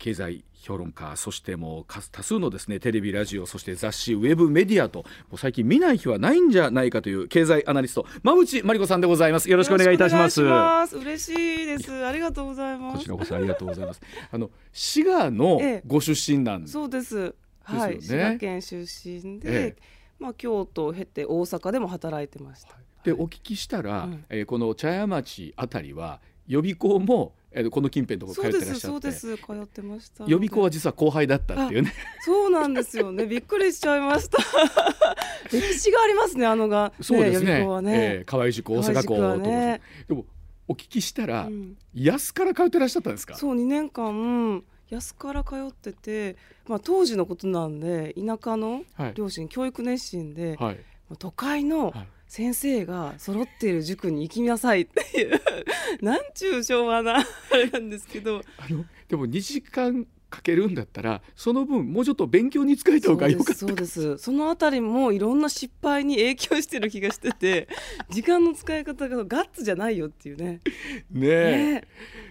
経済評論家そしてもう多数のですねテレビラジオそして雑誌ウェブメディアともう最近見ない日はないんじゃないかという経済アナリスト馬淵真理子さんでございます。よろしくお願いいたします。嬉しいです。ありがとうございます。こちらこそありがとうございます。あの滋賀のご出身なん、ええ、そうです。はい、ね、滋賀県出身で、え、まあ京都を経て大阪でも働いてました、でお聞きしたら、うん、えー、この茶屋町あたりは予備校もえー、この近辺のところ通ってらっしゃって。そうです通ってました予備校は実は後輩だったっていうね。そうなんですよね。びっくりしちゃいました。歴史がありますねあのが、ね、そうですね。予備校はね、えー、河合塾大阪校とね。でもお聞きしたら、うん、安から通ってらっしゃったんですか？そう2年間安から通ってて、まあ、当時のことなんで田舎の両親、はい、教育熱心で、はい、都会の、はい先生が揃っている塾に行きなさいっていう なんちゅう昭和なあれなんですけど。あのでも2時間かけるんだったらその分もうちょっと勉強に使えた方がよかった。そうですそのあたりもいろんな失敗に影響してる気がしてて 時間の使い方がガッツじゃないよっていうね。ねえ、ね、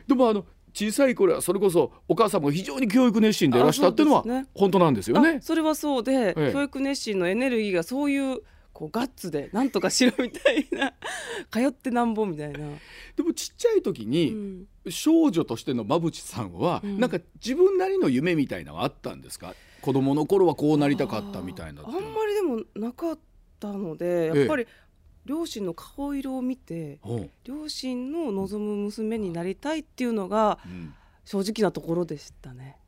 でもあの小さい頃はそれこそお母さんも非常に教育熱心でいらしたっていうのは本当なんですよね。それはそうで、ええ、教育熱心のエネルギーがそういうこうガッツでなんとかしろみたいな 通ってなんぼみたいな。でもちっちゃい時に、うん、少女としての馬淵さんは、うん、なんか自分なりの夢みたいなのはあったんですか？子供の頃はこうなりたかったみたいなあんまりでもなかったのでやっぱり、両親の顔色を見て両親の望む娘になりたいっていうのが正直なところでしたね。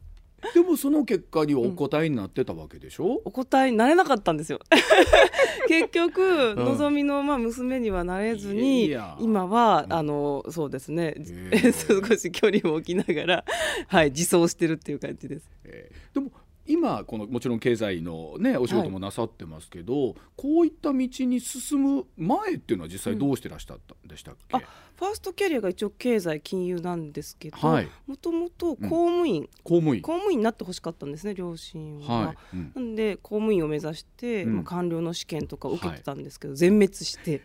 でもその結果にお答えになってたわけでしょ、うん、お答えになれなかったんですよ。結局、のぞみのまあ娘にはなれずに今は、あのそうですね、少し距離を置きながらはい自走してるっていう感じです、えー、でも今このもちろん経済のねお仕事もなさってますけど、はい、こういった道に進む前っていうのは実際どうしてらっしゃったんでしたっけ、うんファーストキャリアが一応経済金融なんですけどもともと公務員、うん、公務員。公務員になってほしかったんですね両親は。はい。うん、なんで公務員を目指して、まあ、官僚の試験とか受けてたんですけど、はい、全滅して。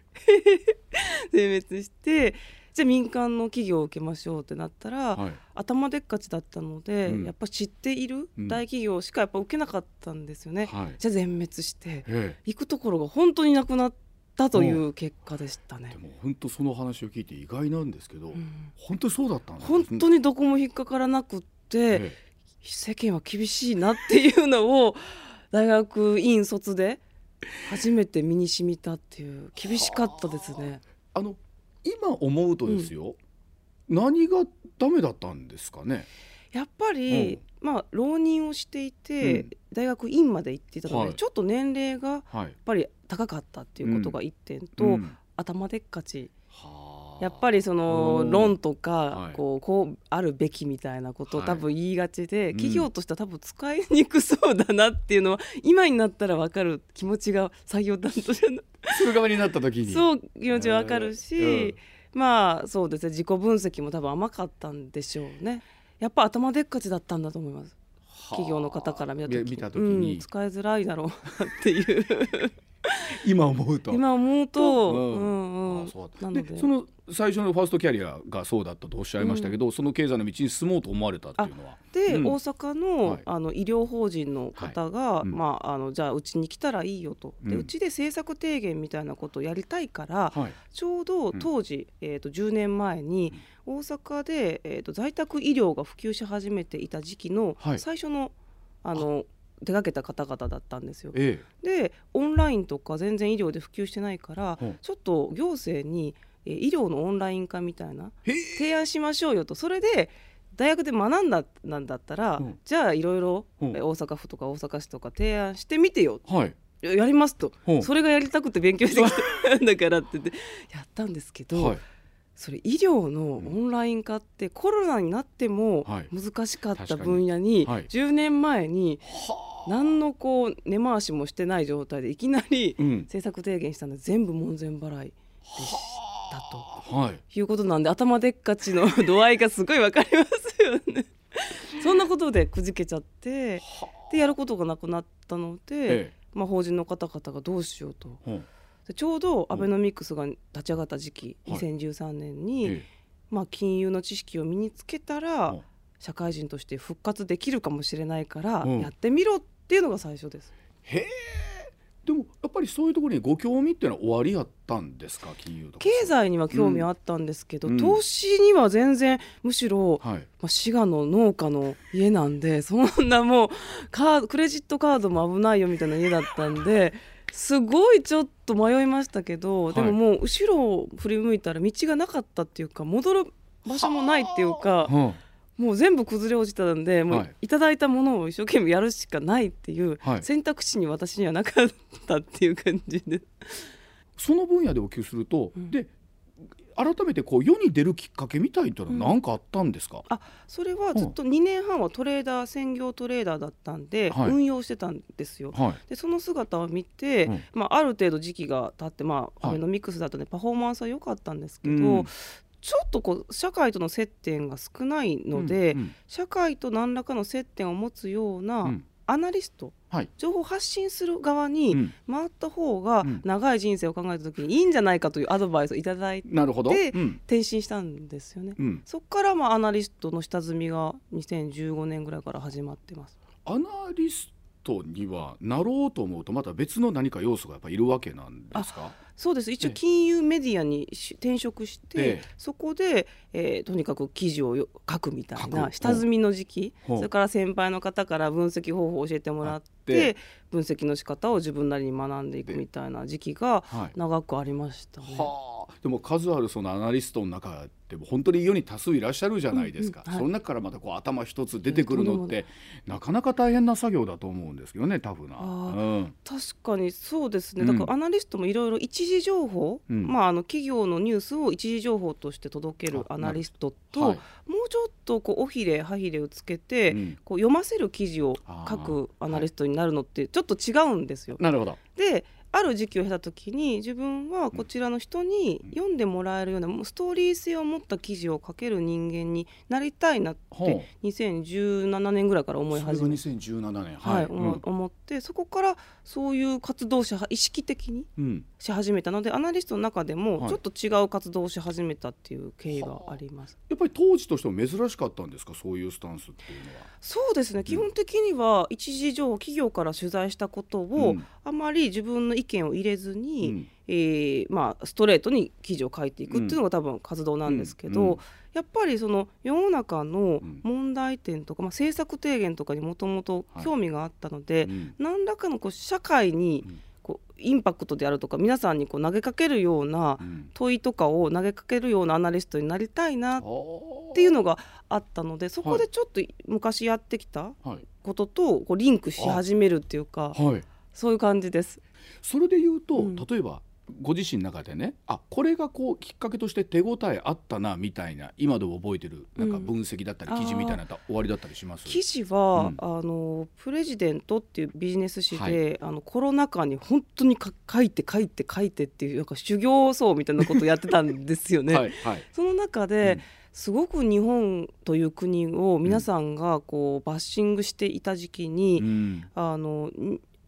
全滅してじゃあ民間の企業を受けましょうってなったら、はい、頭でっかちだったので、うん、やっぱ知っている大企業しかやっぱ受けなかったんですよね。はい、じゃあ全滅して、行くところが本当になくなったという結果でしたね。でも本当その話を聞いて意外なんですけど、うん、本当にそうだったんです本当にどこも引っかからなくって、ええ、世間は厳しいなっていうのを 大学院卒で初めて身に染みたっていう厳しかったですね。あの今思うとですよ、うん、何がダメだったんですかね？やっぱり、まあ、浪人をしていて、うん、大学院まで行っていたので、はい、ちょっと年齢がやっぱり高かったっていうことが一点と、うん、頭でっかち。やっぱりその論とかこうこうあるべきみたいなことを多分言いがちで企業としては多分使いにくそうだなっていうのは今になったら分かる気持ちが採用担当者のする側になった時に。そう気持ち分かるしまあそうですね自己分析も多分甘かったんでしょうね。やっぱ頭でっかちだったんだと思います。企業の方から見た時見た時に、うん、使いづらいだろうっていう 今思うと。今思うと、うん。うんうん、で。その最初のファーストキャリアがそうだったとおっしゃいましたけど、うん、その経済の道に進もうと思われたっていうのは。で、うん、大阪のはい、あの医療法人の方が、はい、まあ、あのじゃあうちに来たらいいよと。でうち、で政策提言みたいなことをやりたいから、はい、ちょうど当時、えーと、10年前に大阪で、えーと、在宅医療が普及し始めていた時期の最初の、あの手がけた方々だったんですよ。ええ、でオンラインとか全然医療で普及してないから、ちょっと行政に医療のオンライン化みたいな提案しましょうよと。それで大学で学んだなんだったら、うん、じゃあいろいろ大阪府とか大阪市とか提案してみてよ、はい、やりますと。それがやりたくて勉強してきたんだからって言って やったんですけど、はい、それ医療のオンライン化ってコロナになっても難しかった分野に10年前に何のこう根回しもしてない状態でいきなり政策提言したの全部門前払いでした。と、はい、いうことなんで頭でっかちの 度合いがすごい分かりますよね。そんなことでくじけちゃってでやることがなくなったので、ええ、まあ、法人の方々がどうしようと。でちょうどアベノミクスが立ち上がった時期、2013年に、まあ、金融の知識を身につけたら、社会人として復活できるかもしれないから、やってみろっていうのが最初です。へえ。でもやっぱりそういうところにご興味っていうのは終わりやったんですか？金融と経済には興味あったんですけど、うん、投資には全然むしろ、はい、まあ、滋賀の農家の家なんで そんなもうカークレジットカードも危ないよみたいな家だったんですごいちょっと迷いましたけど、でももう後ろを振り向いたら道がなかったっていうか戻る場所もないっていうか。もう全部崩れ落ちたんで、もうい。ただいたものを一生懸命やるしかないっていう選択肢に私にはなかったっていう感じで。その分野でお給すると、うん、で改めてこう世に出るきっかけみたいというのは何かあったんですか、うん、あそれはずっと2年半はトレーダー専業トレーダーだったんで、はい、運用してたんですよ。はい、でその姿を見て、うん、まあ、ある程度時期が経って、まあ、アベノミクスだとねパフォーマンスは良かったんですけど、ちょっとこう社会との接点が少ないので、うんうん、社会と何らかの接点を持つようなアナリスト、はい、情報発信する側に回った方が長い人生を考えた時にいいんじゃないかというアドバイスをいただいて、なるほど、転身したんですよね、うん、そこからまあアナリストの下積みが2015年ぐらいから始まってます。アナリストにはなろうと思うとまた別の何か要素がやっぱいるわけなんですか？そうです。一応金融メディアに転職して、そこで、えー、とにかく記事を書くみたいな下積みの時期。それから先輩の方から分析方法を教えてもらって分析の仕方を自分なりに学んでいくみたいな時期が長くありましたね。はあ、でも数あるそのアナリストの中でも本当に世に多数いらっしゃるじゃないですか、うんうんはい、その中からまたこう頭一つ出てくるのって、なかなか大変な作業だと思うんですけどねタフな、うん、確かにそうですね。だからアナリストもいろいろ一時情報、うん、まあ、あの企業のニュースを一時情報として届けるアナリストと、はい、もうちょっとこう尾ひれ歯ひれをつけて、うん、こう読ませる記事を書くアナリストになるのってちょっと違うんですよ。なるほどである時期を経た時に自分はこちらの人に読んでもらえるようなストーリー性を持った記事を書ける人間になりたいなって2017年ぐらいから思い始めて。2017年はい、はいうん、思ってそこからそういう活動者意識的にし始めたので、うん、アナリストの中でもちょっと違う活動をし始めたっていう経緯があ。ります、やっぱり当時としても珍しかったんですかそういうスタンスっていうのは？そうですね、うん、基本的には一時情報企業から取材したことを、あまり自分の意見を入れずに、うん、えー、まあ、ストレートに記事を書いていくっていうのが多分活動なんですけど、やっぱりその世の中の問題点とか、まあ、政策提言とかにもともと興味があったので、はい、何らかのこう社会にこうインパクトであるとか皆さんにこう投げかけるような問いとかを投げかけるようなアナリストになりたいなっていうのがあったのでそこでちょっと昔やってきたこととこうリンクし始めるっていうか。はい。そういう感じですそれで言うと、うん、例えばご自身の中でねあこれがこうきっかけとして手応えあったなみたいな今でも覚えてるなんか分析だったり、記事みたいな終わりだったりします？記事は、うん、あのプレジデントっていうビジネス誌で、はい、あのコロナ禍に本当に書いて書いて書いてっていうなんか修行僧みたいなことをやってたんですよね。はいはい、その中で、うん。すごく日本という国を皆さんがこうバッシングしていた時期に、うん、あの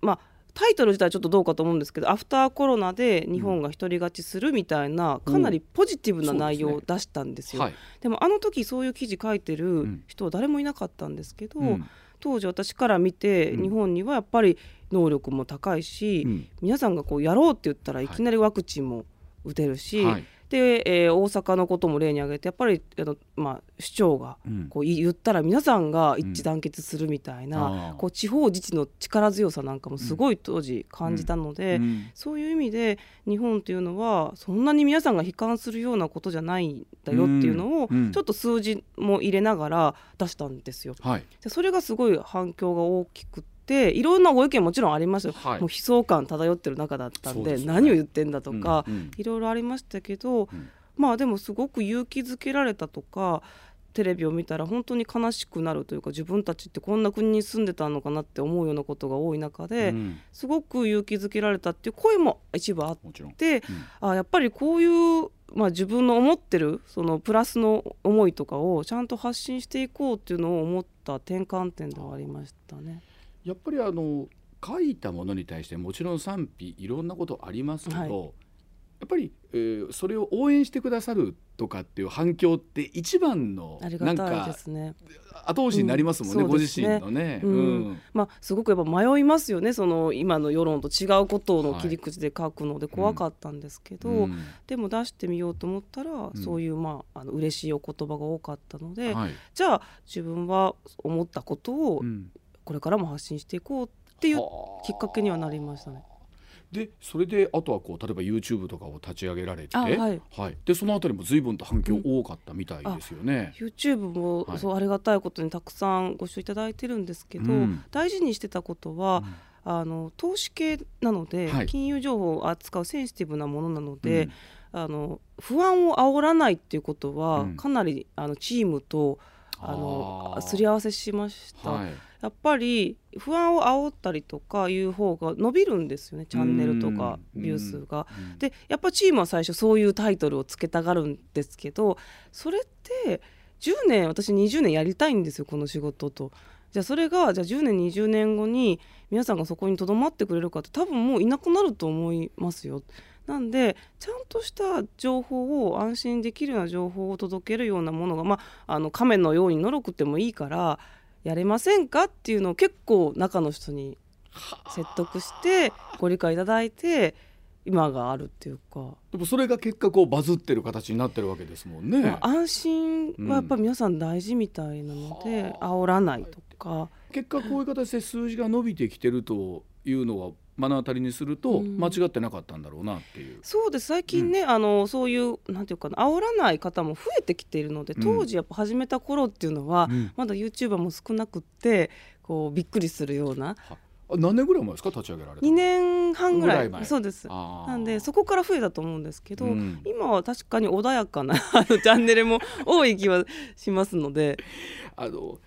まあタイトル自体はちょっとどうかと思うんですけどアフターコロナで日本が独り勝ちするみたいな、かなりポジティブな内容を出したんですよ。でねはい、でもあの時そういう記事書いてる人は誰もいなかったんですけど、うん、当時私から見て、日本にはやっぱり能力も高いし、うん、皆さんがこうやろうって言ったらいきなりワクチンも打てるし、はいで、えー、大阪のことも例に挙げてやっぱりあの、まあ、市長がこう言ったら皆さんが一致団結するみたいな、うん、こう地方自治の力強さなんかもすごい当時感じたので、うん。うん、そういう意味で日本というのはそんなに皆さんが悲観するようなことじゃないんだよっていうのをちょっと数字も入れながら出したんですよ。はい、でそれがすごい反響が大きくていろんなご意見もちろんありますよ、はい、もう悲壮感漂ってる中だったんで、ね、何を言ってんだとか、うんうん、いろいろありましたけど、うん、まあでもすごく勇気づけられたとかテレビを見たら本当に悲しくなるというか自分たちってこんな国に住んでたのかなって思うようなことが多い中で、うん、すごく勇気づけられたっていう声も一部あって、うん、あやっぱりこういうまあ、自分の思ってるそのプラスの思いとかをちゃんと発信していこうっていうのを思った転換点ではありましたね。やっぱりあの書いたものに対してもちろん賛否いろんなことありますけど、はい、やっぱり、えー、それを応援してくださるとかっていう反響って一番のなんか後押しになりますもんね、うん、ご自身のね。うん、まあすごくやっぱ迷いますよねその今の世論と違うことの切り口で書くので怖かったんですけど、でも出してみようと思ったら、そういうまああの嬉しいお言葉が多かったので、はい、じゃあ自分は思ったことをこれからも発信していこうっていうきっかけにはなりましたね。でそれであとはこう例えば YouTube とかを立ち上げられて、はい、はい、でそのあたりも随分と反響多かったみたいですよね。うん、YouTube も、はい、そうありがたいことにたくさんご視聴いただいてるんですけど、うん、大事にしてたことは、うん、あの投資系なので、はい、金融情報を扱うセンシティブなものなので、あの不安を煽らないっていうことは、かなりあのチームとあのすり合わせしました。はいやっぱり不安を煽ったりとかいう方が伸びるんですよねチャンネルとかビュー数が。でやっぱチームは最初そういうタイトルをつけたがるんですけどそれって10年私20年やりたいんですよこの仕事と。じゃあそれがじゃあ10年20年後に皆さんがそこにとどまってくれるかって多分もういなくなると思いますよ。なんでちゃんとした情報を安心できるような情報を届けるようなものが、まあ、あの亀のようにのろくてもいいからやれませんかっていうのを結構中の人に説得してご理解いただいて今があるっていうか。でもそれが結果こうバズってる形になってるわけですもんね、まあ、安心はやっぱ皆さん大事みたいなので、うん、煽らないとか。結果こういう形で数字が伸びてきてるというのは目の当たりにすると間違ってなかったんだろうなっていう、うん、そうです。最近ね、うん、あのそういうなんていうかな煽らない方も増えてきているので当時やっぱ始めた頃っていうのは、うん、まだ YouTuber も少なくってこうびっくりするような。何年ぐらい前ですか立ち上げられた2年半ぐらい。そうです。なんでそこから増えたと思うんですけど、今は確かに穏やかなチャンネルも多い気はしますので。あの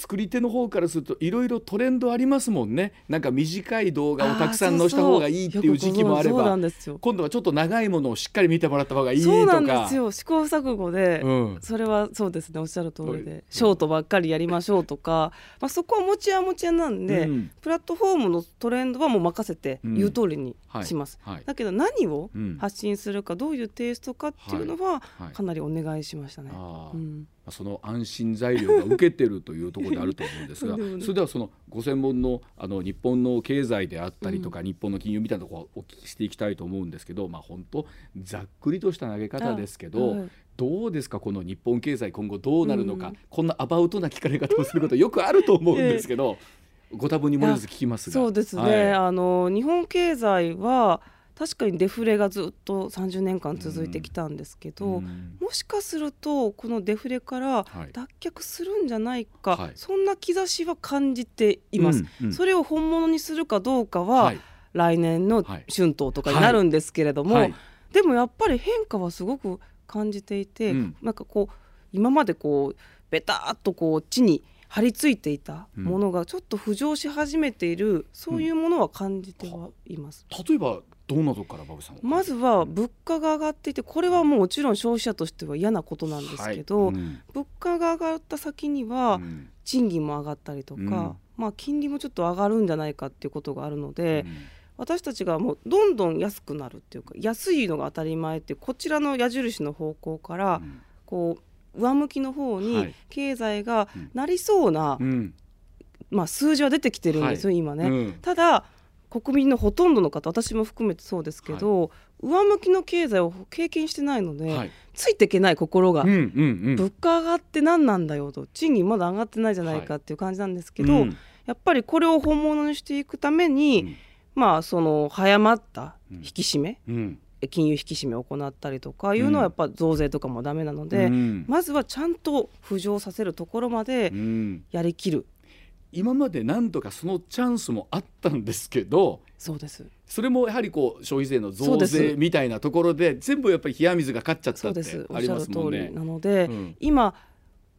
作り手の方からするといろいろトレンドありますもんね。なんか短い動画をたくさん載せた方がいいっていう時期もあれば。今度はちょっと長いものをしっかり見てもらった方がいいとか。そうなんですよ。試行錯誤で、うん、それはそうですね。おっしゃる通りで。ショートばっかりやりましょうとか、まあ、そこは持ちや持ちやなんで、うん、プラットフォームのトレンドはもう任せて言う通りにします、うんはい。はい、だけど何を発信するかどういうテイストかっていうのはかなりお願いしましたね。うんその安心材料が受けてるというところであると思うんですが それではそのご専門のあの日本の経済であったりとか、日本の金融みたいなところをお聞きしていきたいと思うんですけど、まあ、本当ざっくりとした投げ方ですけど、どうですかこの日本経済今後どうなるのか、こんなアバウトな聞かれ方をすることよくあると思うんですけど、ご多分に漏れず聞きますが。そうですね、はい、あの日本経済は確かにデフレがずっと30年間続いてきたんですけど、うん、もしかするとこのデフレから脱却するんじゃないか、はい、そんな兆しは感じています、うんうん、それを本物にするかどうかは、はい、来年の春闘とかになるんですけれども、はい、でもやっぱり変化はすごく感じてい。て、うん、なんかこう今までこうベターっとこう地に張り付いていたものがちょっと浮上し始めている、そういうものは感じてはいます。例えばどんなとこから馬さんまずは物価が上がっていてこれはもちろん消費者としては嫌なことなんですけど、はい。うん、物価が上がった先には賃金も上がったりとか、うん、まあ、金利もちょっと上がるんじゃないかっていうことがあるので、うん、私たちがもうどんどん安くなるっていうか安いのが当たり前っていうこちらの矢印の方向から、こう上向きの方に経済がなりそうな、まあ、数字は出てきてるんですよ、はい、今ね。ただ国民のほとんどの方私も含めてそうですけど、はい、上向きの経済を経験してないので、はい、ついていけない心が、うんうんうん、物価上がって何なんだよと賃金まだ上がってないじゃないかっていう感じなんですけど、はいうん、やっぱりこれを本物にしていくために、うん、まあその早まった引き締め、うん、金融引き締めを行ったりとかいうのはやっぱ増税とかもダメなので、まずはちゃんと浮上させるところまでやりきる。今まで何度かそのチャンスもあったんですけどそうです。それもやはりこう消費税の増税みたいなところで全部やっぱり冷や水が勝っちゃったってありますもんね。なので、うん、今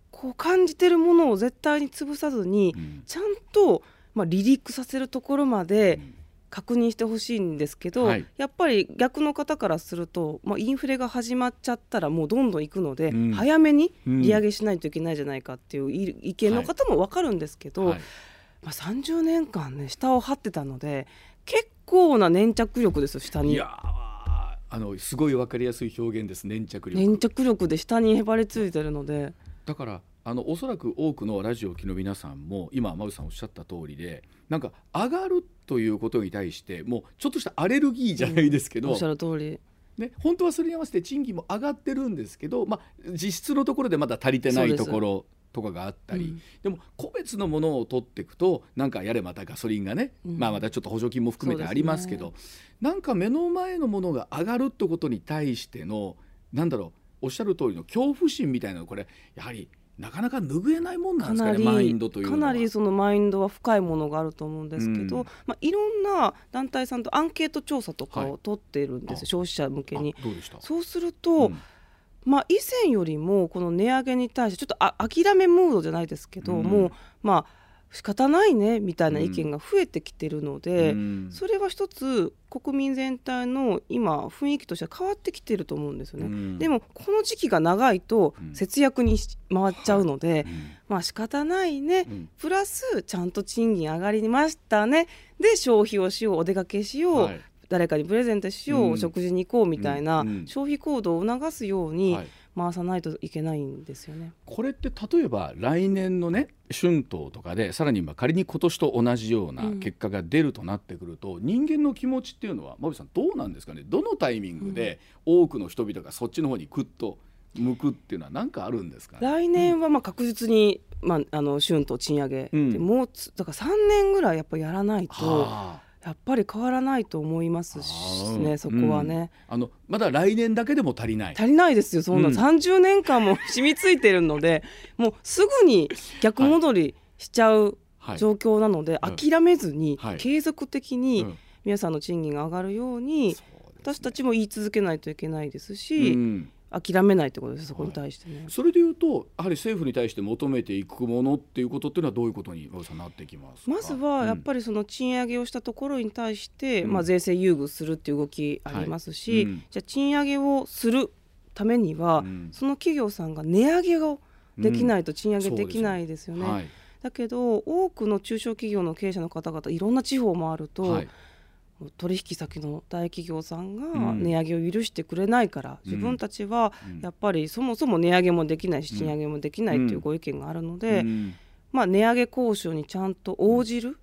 こう感じてるものを絶対に潰さずに、うん、ちゃんと、まあ、離陸させるところまで、うん確認してほしいんですけど、はい、やっぱり逆の方からすると、まあ、インフレが始まっちゃったらもうどんどんいくので、うん、早めに利上げしないといけないじゃないかっていう意見の方も分かるんですけど、はい、まあ、30年間ね下を張ってたので結構な粘着力ですよ下に。いやあのすごい分かりやすい表現です粘着力。粘着力で下にへばりついてるので。だからあのおそらく多くのラジオ機の皆さんも今真内さんおっしゃった通りでなんか上がるということに対してもうちょっとしたアレルギーじゃないですけど、うん、おっしゃる通り。ね、本当はそれに合わせて賃金も上がってるんですけど、まあ、実質のところでまだ足りてないところとかがあったり、うん、でも個別のものを取っていくとなんかやれまたガソリンがね、うん、まあ、またちょっと補助金も含めてありますけど、ね、なんか目の前のものが上がるってことに対してのなんだろうおっしゃる通りの恐怖心みたいなのこれやはりなかなか拭えないもんなんですかねマインドというかなりそのマインドは深いものがあると思うんですけど、うん、まあ、いろんな団体さんとアンケート調査とかを取ってるんです、はい、消費者向けに。そうすると、うん。まあ、以前よりもこの値上げに対してちょっとあ諦めムードじゃないですけど、うん、もうまあ仕方ないねみたいな意見が増えてきてるので、うん、それは一つ国民全体の今雰囲気としては変わってきてると思うんですよね、うん、でもこの時期が長いと節約に回っちゃうので、うん、まあ仕方ないね、プラスちゃんと賃金上がりましたね。で消費をしようお出かけしよう、はい、誰かにプレゼントしよう、お食事に行こうみたいな消費行動を促すように、はい回さないといけないんですよね。これって例えば来年のね春闘とかでさらに仮に今年と同じような結果が出るとなってくると、うん、人間の気持ちっていうのは馬渕さんどうなんですかね？どのタイミングで多くの人々がそっちの方にくっと向くっていうのは何かあるんですか、ね、来年はまあ確実に、まあ、あの春闘賃上げ、うん、もうだから3年ぐらいやっぱやらないと。はあやっぱり変わらないと思いますしねそこはね、うん、あのまだ来年だけでも足りない。足りないですよそんな、うん、30年間も 染みついてるのでもうすぐに逆戻りしちゃう状況なので、はい、諦めずに、はい、継続的に皆さんの賃金が上がるように、う私たちも言い続けないといけないですし、うん諦めないってことですそこに対してね、はい、それでいうとやはり政府に対して求めていくものっていうことっていうのはどういうことになってきますまずはやっぱりその賃上げをしたところに対して、うん、まあ、税制優遇するっていう動きありますし、はい。うん、じゃあ賃上げをするためには、うん、その企業さんが値上げをできないと賃上げできないですよね。はい、だけど多くの中小企業の経営者の方々いろんな地方もあると、取引先の大企業さんが値上げを許してくれないから、うん、自分たちはやっぱりそもそも値上げもできないし、賃上げもできないというご意見があるので、まあ、値上げ交渉にちゃんと応じる、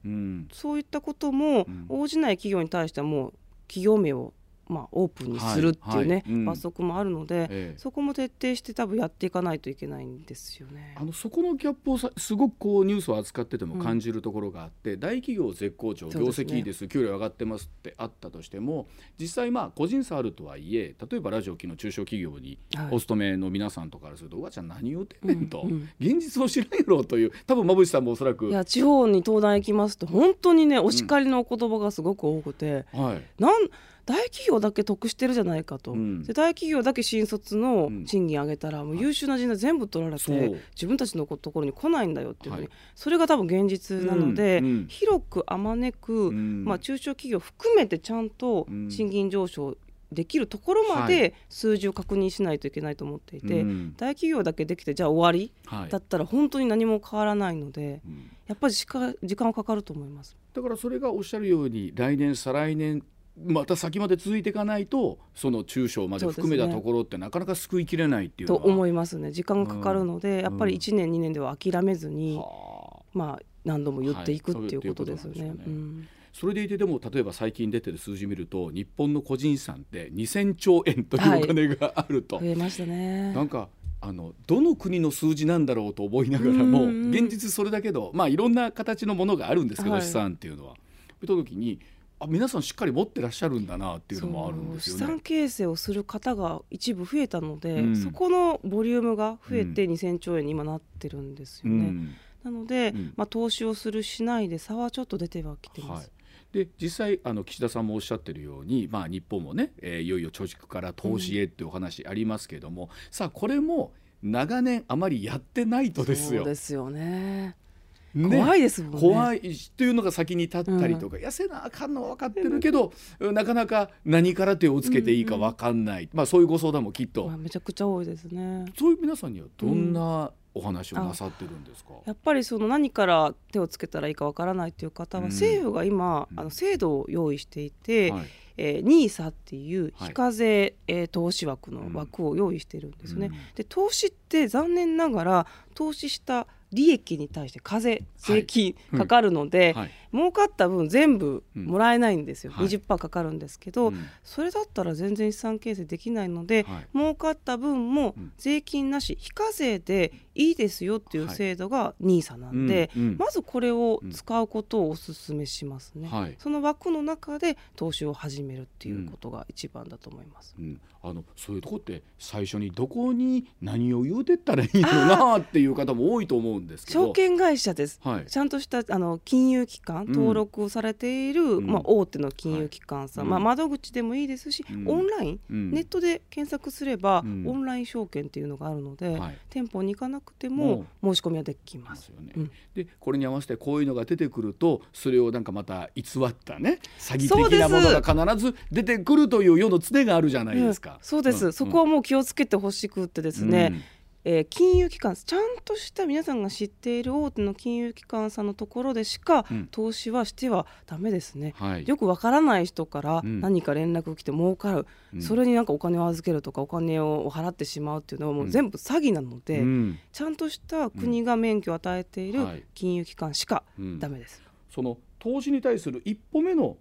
そういったことも応じない企業に対してはもう企業名をまあ、オープンにするっていうね、はいはいうん、罰則もあるので、ええ、そこも徹底して多分やっていかないといけないんですよね。あのそこのギャップをさすごくこうニュースを扱ってても感じるところがあって、うん、大企業絶好調業績いいです、ね、給料上がってますってあったとしても実際まあ個人差あるとはいえ例えばラジオ機の中小企業にお勤めの皆さんとかからすると、はい、うわちゃん何言うてんねんと、うんうん、現実を知らんやろという多分馬渕さんもおそらくいや地方に登壇行きますと本当にねお叱りのお言葉がすごく多くて、はい、なん大企業だけ得してるじゃないかと、うん、で大企業だけ新卒の賃金上げたら、もう優秀な人材全部取られて、自分たちのところに来ないんだよっていうふうに、はい、それが多分現実なので、うん。うん、広くあまねく、まあ、中小企業含めてちゃんと賃金上昇できるところまで数字を確認しないといけないと思っていて、はい、大企業だけできてじゃあ終わり、はい、だったら本当に何も変わらないので、うん、やっぱり時間はかかると思います。だからそれがおっしゃるように来年再来年また先まで続いていかないとその中小まで含めたところってなかなか救いきれないっていうと思いますね。時間がかかるので、うん、やっぱり1年2年では諦めずに、うん、まあ何度も言っていく、はい、っていうことですよね。それでいてでも例えば最近出てる数字見ると日本の個人資産って2000兆円というお金があると、はい、増えましたね。なんかあのどの国の数字なんだろうと思いながらも現実それだけどまあいろんな形のものがあるんですけど、はい、資産っていうのは。見た時にあ皆さんしっかり持ってらっしゃるんだなっていうのもあるんですよね。資産形成をする方が一部増えたので、うん、そこのボリュームが増えて2000兆円に今なってるんですよね。うん、なので、うん、まあ、投資をするしないで差はちょっと出てはきてます。はいで実際あの岸田さんもおっしゃってるように、まあ、日本もね、えー、いよいよ貯蓄から投資へっていうお話ありますけれども、さあこれも長年あまりやってないとですよ。そうですよねね、怖いですもんね。怖いというのが先に立ったりとか、うん、痩せなあかんの分かってるけど、なかなか何から手をつけていいか分かんない、うん。うん、まあ、そういうご相談もきっと、まあ、めちゃくちゃ多いですね。そういう皆さんにはどんな、お話をなさってるんですか？やっぱりその何から手をつけたらいいかわからないという方は、政府が今、あの制度を用意していて、はい。えー、NISA っていう非課税、はい、えー、投資枠の枠を用意してるんですね。うん、で投資って残念ながら投資した利益に対して課税税金かかるので、はいはい、儲かった分全部もらえないんですよ、うん、20%かかるんですけど、うん、それだったら全然資産形成できないので、はい、儲かった分も税金なし非課税でいいですよっていう制度が NISA なんで、はいうんうん、まずこれを使うことをお勧めしますね、はい、その枠の中で投資を始めるっていうことが一番だと思います、うん、あのそういうとこって最初にどこに何を言うてったらいいのなっていう方も多いと思うんですけど。証券会社です、はい、ちゃんとしたあの金融機関登録されている、うん、まあ、大手の金融機関さん、はい、まあ、窓口でもいいですし、オンライン、ネットで検索すれば、オンライン証券っていうのがあるので、店舗に行かなくても申し込みはできます。よね、うん、でこれに合わせてこういうのが出てくるとそれをなんかまた偽ったね詐欺的なものが必ず出てくるという世の常があるじゃないですか。うん、そうです、うん、そこはもう気をつけてほしくってですね、えー、金融機関ちゃんとした皆さんが知っている大手の金融機関さんのところでしか、投資はしてはだめですね、はい、よくわからない人から何か連絡来て儲かる、うん、それになんかお金を預けるとかお金を払ってしまうっていうのはもう全部詐欺なので、うん、ちゃんとした国が免許を与えている金融機関しかだめです、その投資に対する一歩目の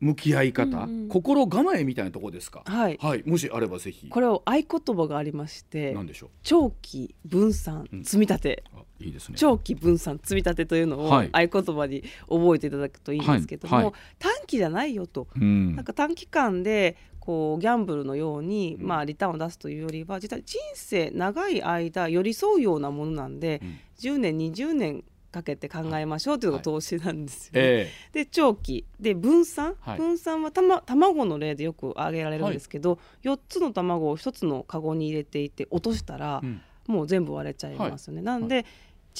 向き合い方、うんうん、心構えみたいなところですか、はい、はい、もしあればぜひ。これを合言葉がありまして何でしょう？長期分散積み立て、うん、いいですね。長期分散積み立てというのを合言葉に覚えていただくといいんですけども、はい。はい、短期じゃないよと、うん、なんか短期間でこうギャンブルのように、まあ、リターンを出すというよりは実は人生長い間寄り添うようなものなんで、うん、10年20年かけて考えましょうというのが投資なんですよね。はいえ。ー、で長期。で分散、はい、分散はた、ま、卵の例でよく挙げられるんですけど、はい、4つの卵を1つのカゴに入れていて落としたら、うん、もう全部割れちゃいますよね。なんで、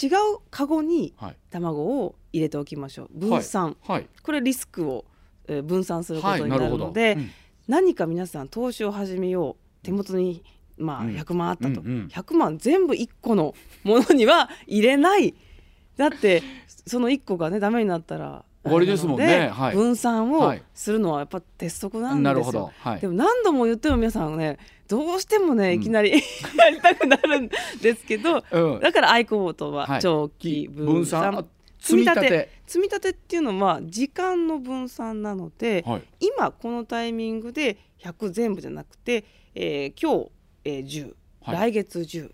違うカゴに卵を入れておきましょう。分散、これリスクを、えー、分散することになるので、うん、何か皆さん投資を始めよう。手元にまあ100万あったと、うんうん。うん、100万全部1個のものには入れないだってその1個がねダメになったら終わりですもんね、はい、分散をするのはやっぱ鉄則なんですよ、はい、でも何度も言っても皆さんねどうしてもねいきなり、うん、やりたくなるんですけど、うん、だから合言葉は長期分散。積み立て。積み立て。っていうのは時間の分散なので、はい、今このタイミングで100全部じゃなくて、えー、今日、えー、10、はい、来月10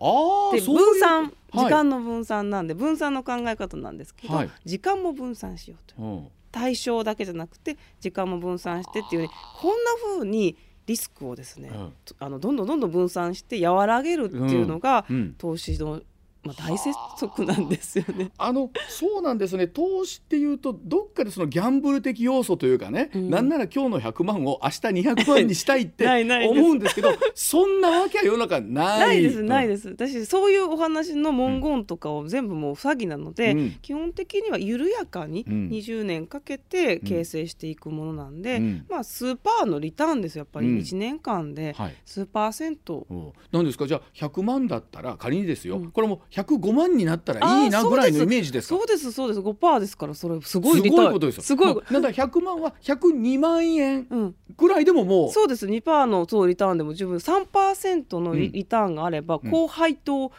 あで分散時間の分散なんで、分散の考え方なんですけど、はい、時間も分散しようと、う。ん、対象だけじゃなくて時間も分散してっていうねこんなふうにリスクをですね、うん、あのどんどんどんどん分散して和らげるっていうのが、うん、投資のまあ、大接続なんですよね。あ。のそうなんですね。投資っていうとどっかでそのギャンブル的要素というかね、うん、なんなら今日の100万を明日200万にしたいって 思うんですけどそんなわけは世の中ない。ないですないです。私そういうお話の文言とかを全部もう詐欺なので、うん、基本的には緩やかに20年かけて形成していくものなんで、うん、まあ数パーのリターンですやっぱり。1年間で数パーセント、なんですか？じゃあ100万だったら仮にですよ、これも105万になったらいいなぐらいのイメージですそうですそうです。5%ですからそれすごいすごいことですよ。すごい、なんだ100万は102万円ぐらいでももう、うん、そうです。2%のそうリターンでも十分。3%のリ,、リターンがあれば、高配当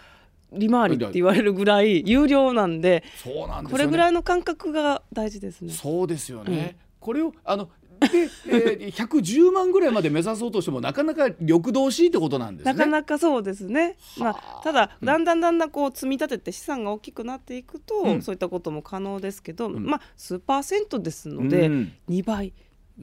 利回りって言われるぐらい有料なんでそうなんです、ね、これぐらいの感覚が大事ですね。そうですよね、うん、これをあので、えー、110万ぐらいまで目指そうとしてもなかなか緑道しいってことなんですね。なかなかそうですね。まあ、ただ、だんだんだんだんこう積み立てて資産が大きくなっていくと、うん、そういったことも可能ですけど、うん、まあ数パーセントですので、うん、2倍。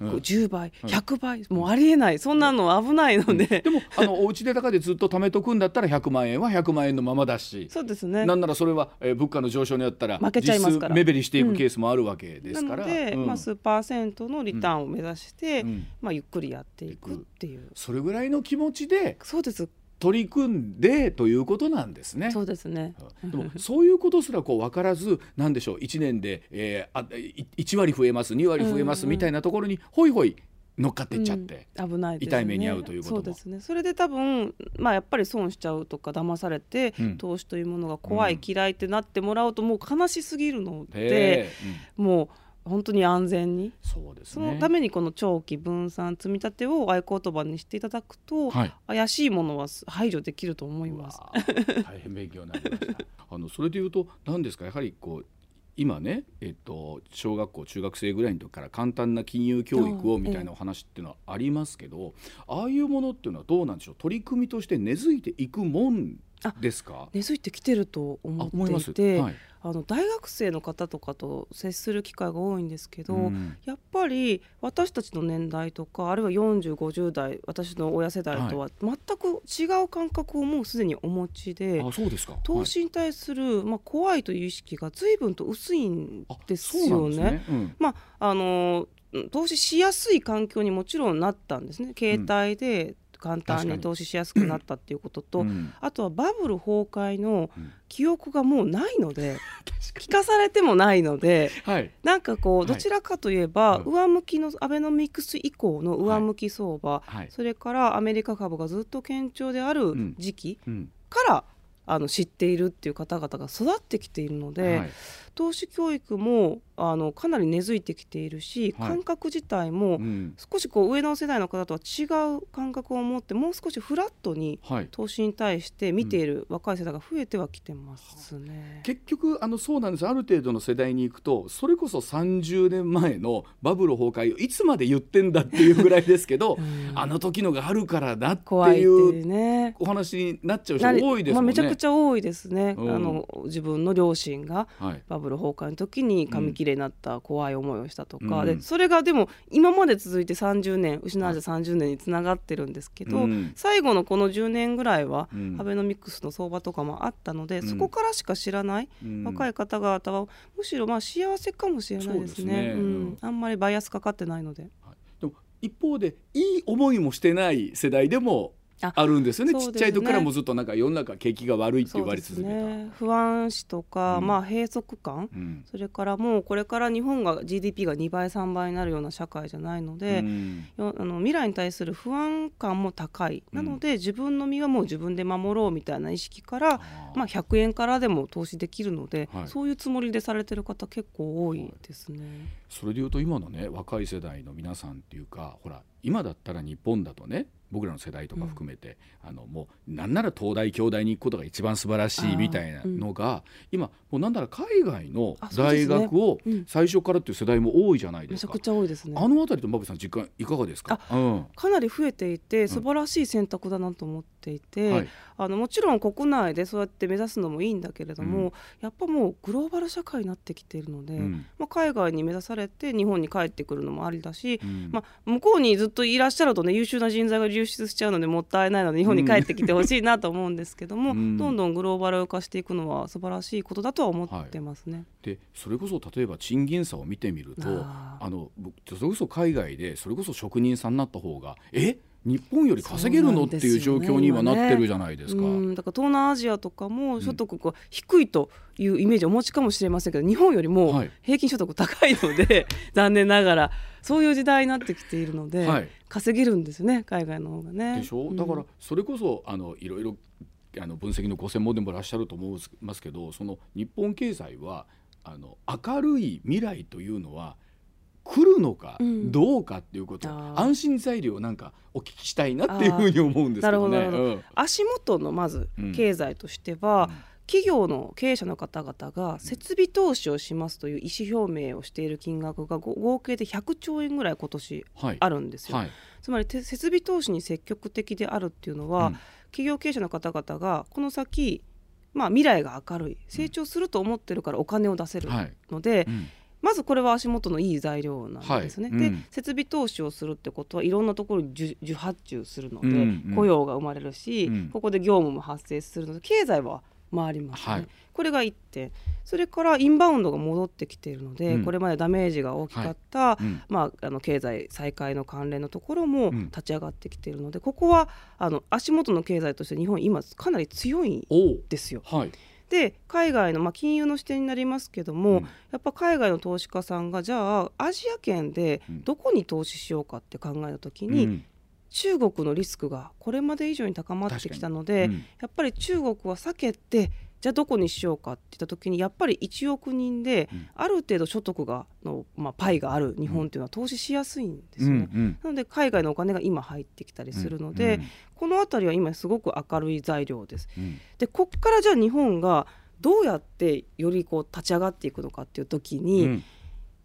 うん、10倍、100倍、もうありえない、そんなの危ないので、でもあのお家で高でずっと貯めとくんだったら100万円は100万円のままだし。そうですね。なんならそれは、えー、物価の上昇にあったら負けちゃいますから。目減りしていくケースもあるわけですから、なので、まあ、数パーセントのリターンを目指して、まあ、ゆっくりやっていくっていう。それぐらいの気持ちでそうです取り組んでということなんですね。そうですね。でもそういうことすらこう分からずなんでしょう1年で、えー、あ1割増えます2割増えますみたいなところにほいほい乗っかっていっちゃって、うん、危ない、ね、痛い目に遭うということそうですね。それで多分まあやっぱり損しちゃうとか騙されて、うん、投資というものが怖い、嫌いってなってもらうともう悲しすぎるので、もう本当に安全に。そうです、ね、そのためにこの長期分散積み立てを合言葉にしていただくと、はい、怪しいものは排除できると思います。大変勉強になりました。あのそれでいうと何ですか？やはりこう今ね、えっと、小学校中学生ぐらいの時から簡単な金融教育をみたいなお話っていうのはありますけど、ああいうものっていうのはどうなんでしょう？取り組みとして根付いていくもんですか？根付いてきてると思っていて、はい、あの大学生の方とかと接する機会が多いんですけど、うん、やっぱり私たちの年代とかあるいは4050代私の親世代とは全く違う感覚をもうすでにお持ちで、はい、投資に対する、まあ、怖いという意識が随分と薄いんですよね。ね。うん、まああの投資しやすい環境にもちろんなったんですね。携帯で簡単に投資しやすくなったっていうことと、うん、あとはバブル崩壊の記憶がもうないので、聞かされてもないので、はい、なんかこうどちらかといえば、はい、上向きのアベノミクス以降の上向き相場、はい、それからアメリカ株がずっと堅調である時期から、あの知っているっていう方々が育ってきているので、投資教育もあのかなり根付いてきているし、はい、感覚自体も少しこう上の世代の方とは違う感覚を持ってもう少しフラットに投資に対して見ている若い世代が増えてはきてますね、うん、結局あのそうなんです。ある程度の世代に行くとそれこそ30年前のバブル崩壊をいつまで言ってんだっていうぐらいですけど、うん、あの時のがあるからだっていうお話になっちゃう人多いですもんね。まあ、めちゃくちゃ多いですね、うん、あの自分の両親がバブル崩壊の時に紙切れになった怖い思いをしたとか、うん、でそれがでも今まで続いて30年失われた30年につながってるんですけど、うん、最後のこの10年ぐらいは、アベノミクスの相場とかもあったので、そこからしか知らない若い方々はむしろまあ幸せかもしれないですね。すね。あんまりバイアスかかってないので。でも一方でいい思いもしてない世代でもあるんですよね、ね、ちっちゃい時からもずっとなんか世の中景気が悪いって言われ続けた、ね、不安視とか、うん、まあ閉塞感、うん、それからもうこれから日本が GDP が2倍3倍になるような社会じゃないので、うん、あの未来に対する不安感も高い、なので自分の身はもう自分で守ろうみたいな意識からまあ、100円からでも投資できるので、はい、そういうつもりでされてる方結構多いですね。それでいうと今のね若い世代の皆さんっていうかほら今だったら日本だとね僕らの世代とか含めて、うん、あのもうなんなら東大京大に行くことが一番素晴らしいみたいなのが、うん、今もうなんなら海外の大学を最初からっていう世代も多いじゃないですか。めちゃくちゃ多いですね。あのあたりと馬渕さん実感いかがですか？うん、かなり増えていて素晴らしい選択だなと思っていて、はい、あのもちろん国内でそうやって目指すのもいいんだけれども、やっぱもうグローバル社会になってきているので、まあ海外に目指されて日本に帰ってくるのもありだし、まあ向こうにずっといらっしゃるとね優秀な人材が流出しちゃうのでもったいないので日本に帰ってきてほしいなと思うんですけども、うん、どんどんグローバル化していくのは素晴らしいことだとは思ってますね。はい、でそれこそ例えば賃金差を見てみるとあのそれこそ海外でそれこそ職人さんになった方がえ？日本より稼げるの、っていう状況に今なってるじゃないですか。だから東南アジアとかも所得が低いというイメージをお持ちかもしれませんけど日本よりも平均所得高いので、はい、残念ながらそういう時代になってきているので、はい、稼げるんですね海外の方がね。でしょ、うだからそれこそあのいろいろあの分析のご専門でもいらっしゃると思いますけどその日本経済はあの明るい未来というのは来るのかどうかっていうこと、うん、安心材料なんかお聞きしたいなっていうふうに思うんですけどね。どうん、足元のまず経済としては、うん。企業の経営者の方々が設備投資をしますという意思表明をしている金額が合計で100兆円ぐらい今年あるんですよ。はい。はい、つまり設備投資に積極的であるっていうのは、うん、企業経営者の方々がこの先、まあ、未来が明るい成長すると思ってるからお金を出せるので、はいうんまずこれは足元のいい材料なんですね。はい。うん、で設備投資をするってことはいろんなところに受発注するので、うんうん、雇用が生まれるし、うん、ここで業務も発生するので経済は回りますね、はい、これが1点。それからインバウンドが戻ってきているので、うん、これまでダメージが大きかった、はい。うん、まあ、あの経済再開の関連のところも立ち上がってきているので、ここはあの足元の経済として日本今かなり強いんですよ。はいで海外の、まあ、金融の視点になりますけども、うん、やっぱ海外の投資家さんがじゃあアジア圏でどこに投資しようかって考えた時に、うん、中国のリスクがこれまで以上に高まってきたので、うん、やっぱり中国は避けてじゃあどこにしようかって言った時にやっぱり1億人である程度所得がの、まあ、パイがある日本っていうのは投資しやすいんですよね。うんうん、なので海外のお金が今入ってきたりするので、うんうん、この辺りは今すごく明るい材料です。うん、でこっからじゃあ日本がどうやってよりこう立ち上がっていくのかっていう時に、うん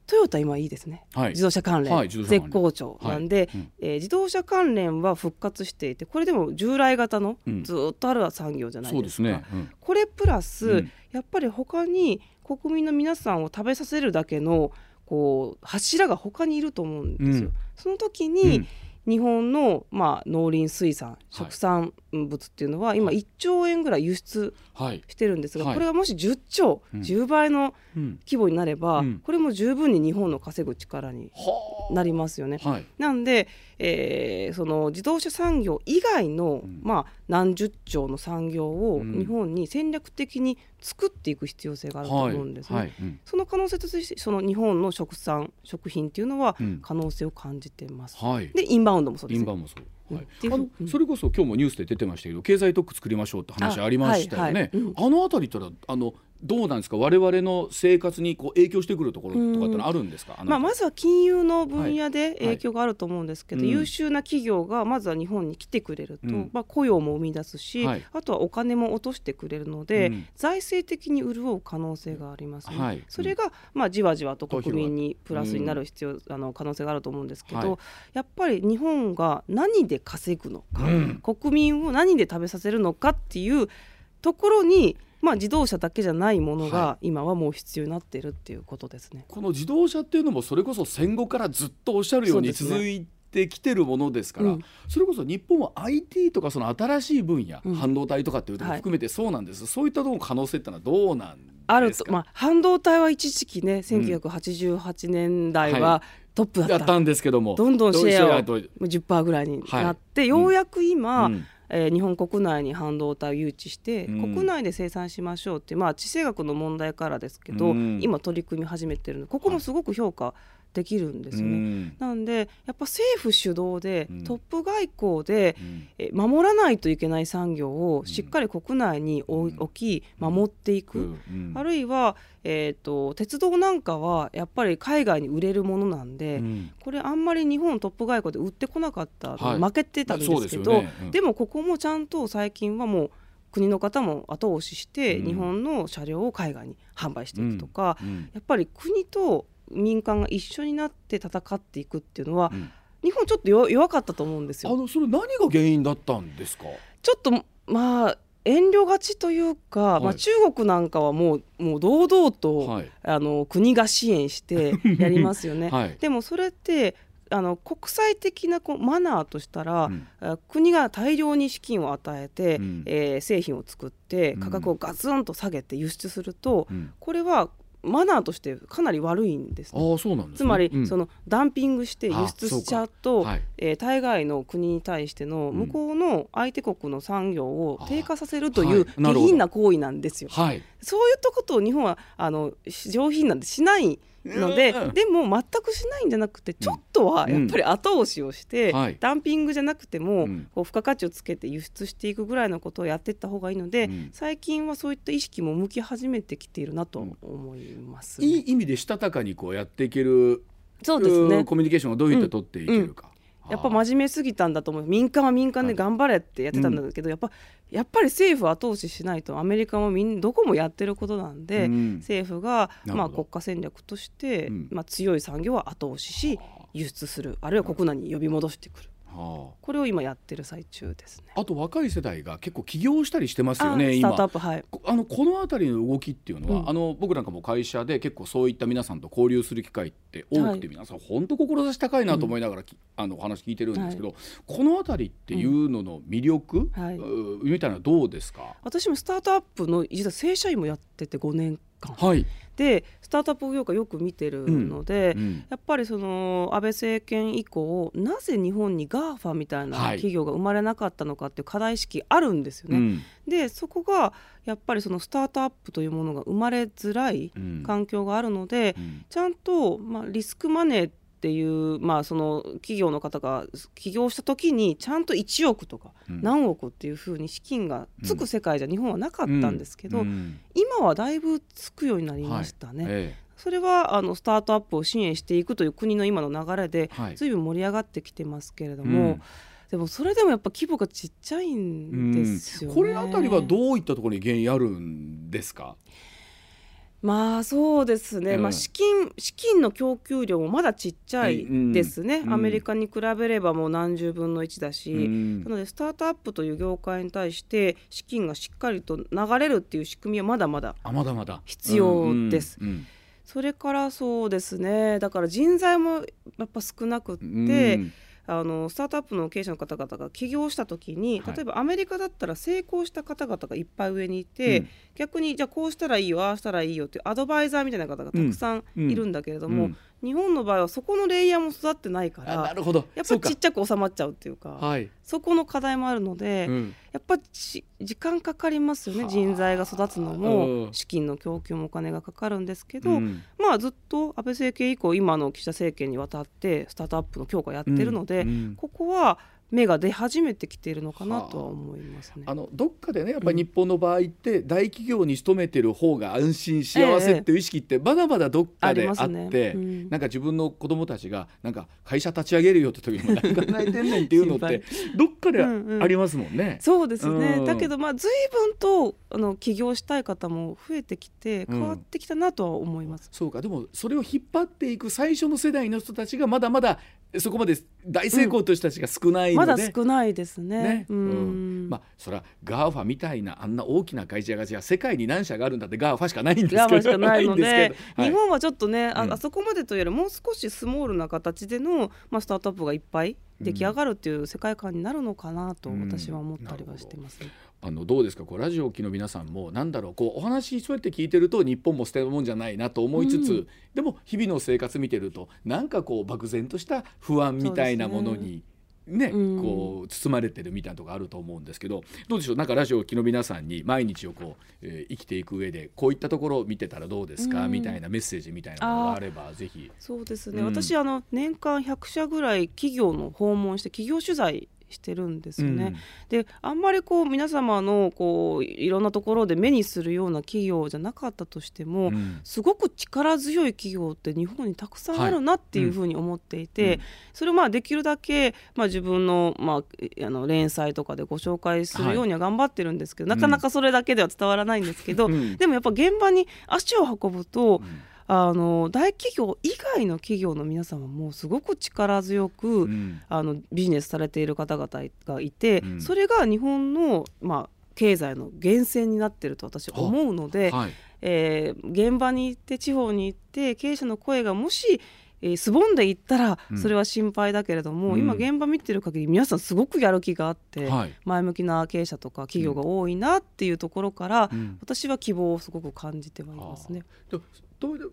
トヨタ今いいですね、はい、自動車関連、はい、絶好調なんで、はい。うん、えー、自動車関連は復活していてこれでも従来型のずっとある産業じゃないですか、うんね。うん、これプラス、やっぱり他に国民の皆さんを食べさせるだけのこう柱が他にいると思うんですよ。その時に、日本の、まあ、農林水産食産物っていうのは今1兆円ぐらい輸出してるんですが、これがもし10兆、う10倍の規模になれば、これも十分に日本の稼ぐ力になりますよね。なんで、えー、その自動車産業以外の、まあ、何十兆の産業を日本に戦略的に作っていく必要性があると思うんですね。その可能性としてその日本の食産食品っていうのは可能性を感じてます。でインバウンドもそうです、ね。はい、あのそれこそ今日もニュースで出てましたけど経済特区作りましょうって話ありましたよね。あはいはい。うん、あの辺りったらあのどうなんですか？我々の生活にこう影響してくるところとかってのあるんですか、まあ、まずは金融の分野で影響があると思うんですけど、はいはい、優秀な企業がまずは日本に来てくれると、うん、まあ、雇用も生み出すし、はい、あとはお金も落としてくれるので、うん、財政的に潤う可能性がありますね、それが、まあ、じわじわと国民にプラスになる必要、あの可能性があると思うんですけど、やっぱり日本が何で稼ぐのか、国民を何で食べさせるのかっていうところにまあ、自動車だけじゃないものが今はもう必要になっているっていうことですね、はい、この自動車っていうのもそれこそ戦後からずっとおっしゃるように続いてきてるものですから、うん、それこそ日本は IT とかその新しい分野、うん、半導体とかっていうとこ含めてそうなんです、はい、そういったところの可能性ってのはどうなんあると、まあ、半導体は一時期ね1988年代は、トップだった。んですけども。どんどんシェアを10%ぐらいになって、ようやく今、うんえー、日本国内に半導体を誘致して、うん、国内で生産しましょうってまあ地政学の問題からですけど、うん、今取り組み始めてるの。ここもすごく評価できるんですよね。うん、なんでやっぱ政府主導で、トップ外交で、え守らないといけない産業をしっかり国内に置き守っていく、あるいは、えーと、鉄道なんかはやっぱり海外に売れるものなんで、これあんまり日本トップ外交で売ってこなかった、はい、負けてたんですけど、ね。うん、でもここもちゃんと最近はもう国の方も後押しして、日本の車両を海外に販売していくとか、やっぱり国と民間が一緒になって戦っていくっていうのは、うん、日本ちょっと弱かったと思うんですよ。あのそれ何が原因だったんですか？ちょっとまあ遠慮がちというか、はい、まあ、中国なんかはもうもう堂々と、はい、あの国が支援してやりますよね。はい、でもそれってあの国際的なこうマナーとしたら、うん、国が大量に資金を与えて、うん、えー、製品を作って価格をガツンと下げて輸出すると、うん、これはマナーとしてかなり悪いんです、ね、あそうなんね、つまり、うん、そのダンピングして輸出しちゃうと、はい、えー、対外の国に対しての向こうの相手国の産業を低下させるという下品な行為なんですよ。はい、そういったことを日本はあの上品なんてしないので、うん、でも全くしないんじゃなくてちょっとはやっぱり後押しをして、うんダンピングじゃなくても、こう付加価値をつけて輸出していくぐらいのことをやっていった方がいいので、最近はそういった意識も向き始めてきているなと思います、ね、いい意味でしたたかにこうやっていけるそうですね。コミュニケーションをどうやって取っていけるか。やっぱ真面目すぎたんだと思う。民間は民間で頑張れってやってたんだけど、やっぱやっぱり政府は後押ししないとアメリカもみんどこもやってることなんで、うん、政府が、まあ、国家戦略として、うん、まあ、強い産業は後押しし輸出する。あるいは国内に呼び戻してくる。はあ、これを今やってる最中ですね。あと若い世代が結構起業したりしてますよね。スタートアップはい。あのこの辺りの動きっていうのは、うん、あの僕なんかも会社で結構そういった皆さんと交流する機会って多くて、皆さん本当志高いなと思いながら、うん、あのお話聞いてるんですけど、はい、この辺りっていうのの魅力、はい、みたいなどうですか？私もスタートアップの実は正社員もやってて5年間。はい。でスタートアップ業界よく見てるので、うんうん、やっぱりその安倍政権以降なぜ日本に GAFA みたいな企業が生まれなかったのかっていう課題意識あるんですよね。はい、でそこがやっぱりそのスタートアップというものが生まれづらい環境があるので、うん、ちゃんと、まあ、リスクマネーっていう、まあ、その企業の方が起業した時にちゃんと1億とか何億っていうふうに資金がつく世界じゃ日本はなかったんですけど、今はだいぶつくようになりましたね。はい。ええ。それはあのスタートアップを支援していくという国の今の流れでずい。ぶん盛り上がってきてますけれども、はいうん、でもそれでもやっぱ規模がちっちゃいんですよ、ね、これあたりはどういったところに原因あるんですかまあそうですね、うん、まあ、資金資金の供給量もまだちっちゃいですね、うん、アメリカに比べればもう何十分の1だし、うん、なのでスタートアップという業界に対して資金がしっかりと流れるっていう仕組みはまだまだ必要です。それからそうですね。だから人材もやっぱ少なくって、あのスタートアップの経営者の方々が起業した時に、例えばアメリカだったら成功した方々がいっぱい上にいて、うん、逆にじゃあこうしたらいいよああしたらいいよっていうアドバイザーみたいな方がたくさんいるんだけれども、うんうん日本の場合はそこのレイヤーも育ってないからなるほど。やっぱりちっちゃく収まっちゃうっていうかはい、そこの課題もあるので、うん、やっぱ時間かかりますよね人材が育つのも資金の供給もお金がかかるんですけど、うん、まあずっと安倍政権以降今の岸田政権にわたってスタートアップの強化やってるので、うん、ここは芽が出始めてきているのかなとは思いますね。あのどっかでねやっぱり日本の場合って大企業に勤めてる方が安心幸せっていう意識ってまだまだどっかであって、ねうん、なんか自分の子供たちがなんか会社立ち上げるよって時に何考えてんねんっていうのって どっかでありますもんね。うんうん、そうですね、うん、だけどまあ随分とあの起業したい方も増えてきて変わってきたなとは思います。そうか。でもそれを引っ張っていく最初の世代の人たちがまだまだそこまで大成功とした人たちが少ないので、まだ少ないですね。ね。うん、まあそれは GAFA みたいなあんな大きな会社がじゃ世界に何社があるんだって GAFA しかないんですけど。 GAFA しかないので はい、日本はちょっとねあ,、あそこまでというよりもう少しスモールな形での、まあ、スタートアップがいっぱい出来上がるっていう世界観になるのかなと私は思ったりはしてます、ね、あのどうですか？こうラジオを機の皆さんもなんだろうこうお話そうやって聞いてると日本も捨てるもんじゃないなと思いつつ、うん、でも日々の生活見てるとなんかこう漠然とした不安みたいなものに。ね、こう包まれてるみたいなとこあると思うんですけどどうでしょう？なんかラジオを機の皆さんに毎日をこう、えー、生きていく上でこういったところを見てたらどうですか、うん、みたいなメッセージみたいなものがあればぜひ。そうですね、うん、私あの年間100社ぐらい企業の訪問して企業取材してるんですよね。うん、であんまりこう皆様のこういろんなところで目にするような企業じゃなかったとしても、うん、すごく力強い企業って日本にたくさんあるなっていうふうに思っていて、はいうん、それをまあできるだけ、まあ、自分の,、まあ、あの連載とかでご紹介するようには頑張ってるんですけど、はい、なかなかそれだけでは伝わらないんですけど、でもやっぱ現場に足を運ぶと、あの大企業以外の企業の皆様もすごく力強く、うん、あのビジネスされている方々がいて、うん、それが日本の、まあ、経済の源泉になっていると私は思うので、はい、えー、現場に行って地方に行って経営者の声がもしえー、すぼんでいったらそれは心配だけれども、うん、今現場見てる限り皆さんすごくやる気があって、前向きな経営者とか企業が多いなっていうところから、うん、私は希望をすごく感じてはいますね。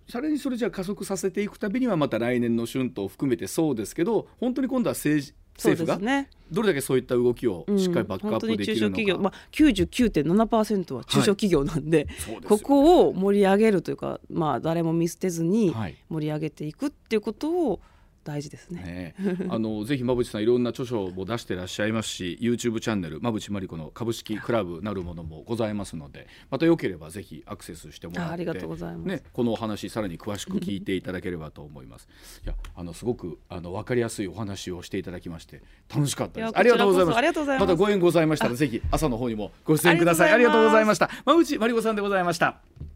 さらにそれじゃ加速させていくたびにはまた来年の春闘を含めてそうですけど本当に今度は政治政府がどれだけそういった動きをしっかりバックアップできるのか、うん、中小企業、まあ、99.7%は中小企業なんではい、ここを盛り上げるというか、まあ、誰も見捨てずに盛り上げていくっていうことを、大事ですね。ね あのぜひ馬淵さんいろんな著書も出してらっしゃいますし YouTube チャンネル馬淵真理子の株式クラブなるものもございますのでまたよければぜひアクセスしてもらってありがとうございます、ね、このお話さらに詳しく聞いていただければと思います。いやあのすごくあの分かりやすいお話をしていただきまして楽しかったです。ありがとうございます。またご縁ございましたらぜひ朝の方にもご出演ください。ありがとうございました。馬淵真理子さんでございました。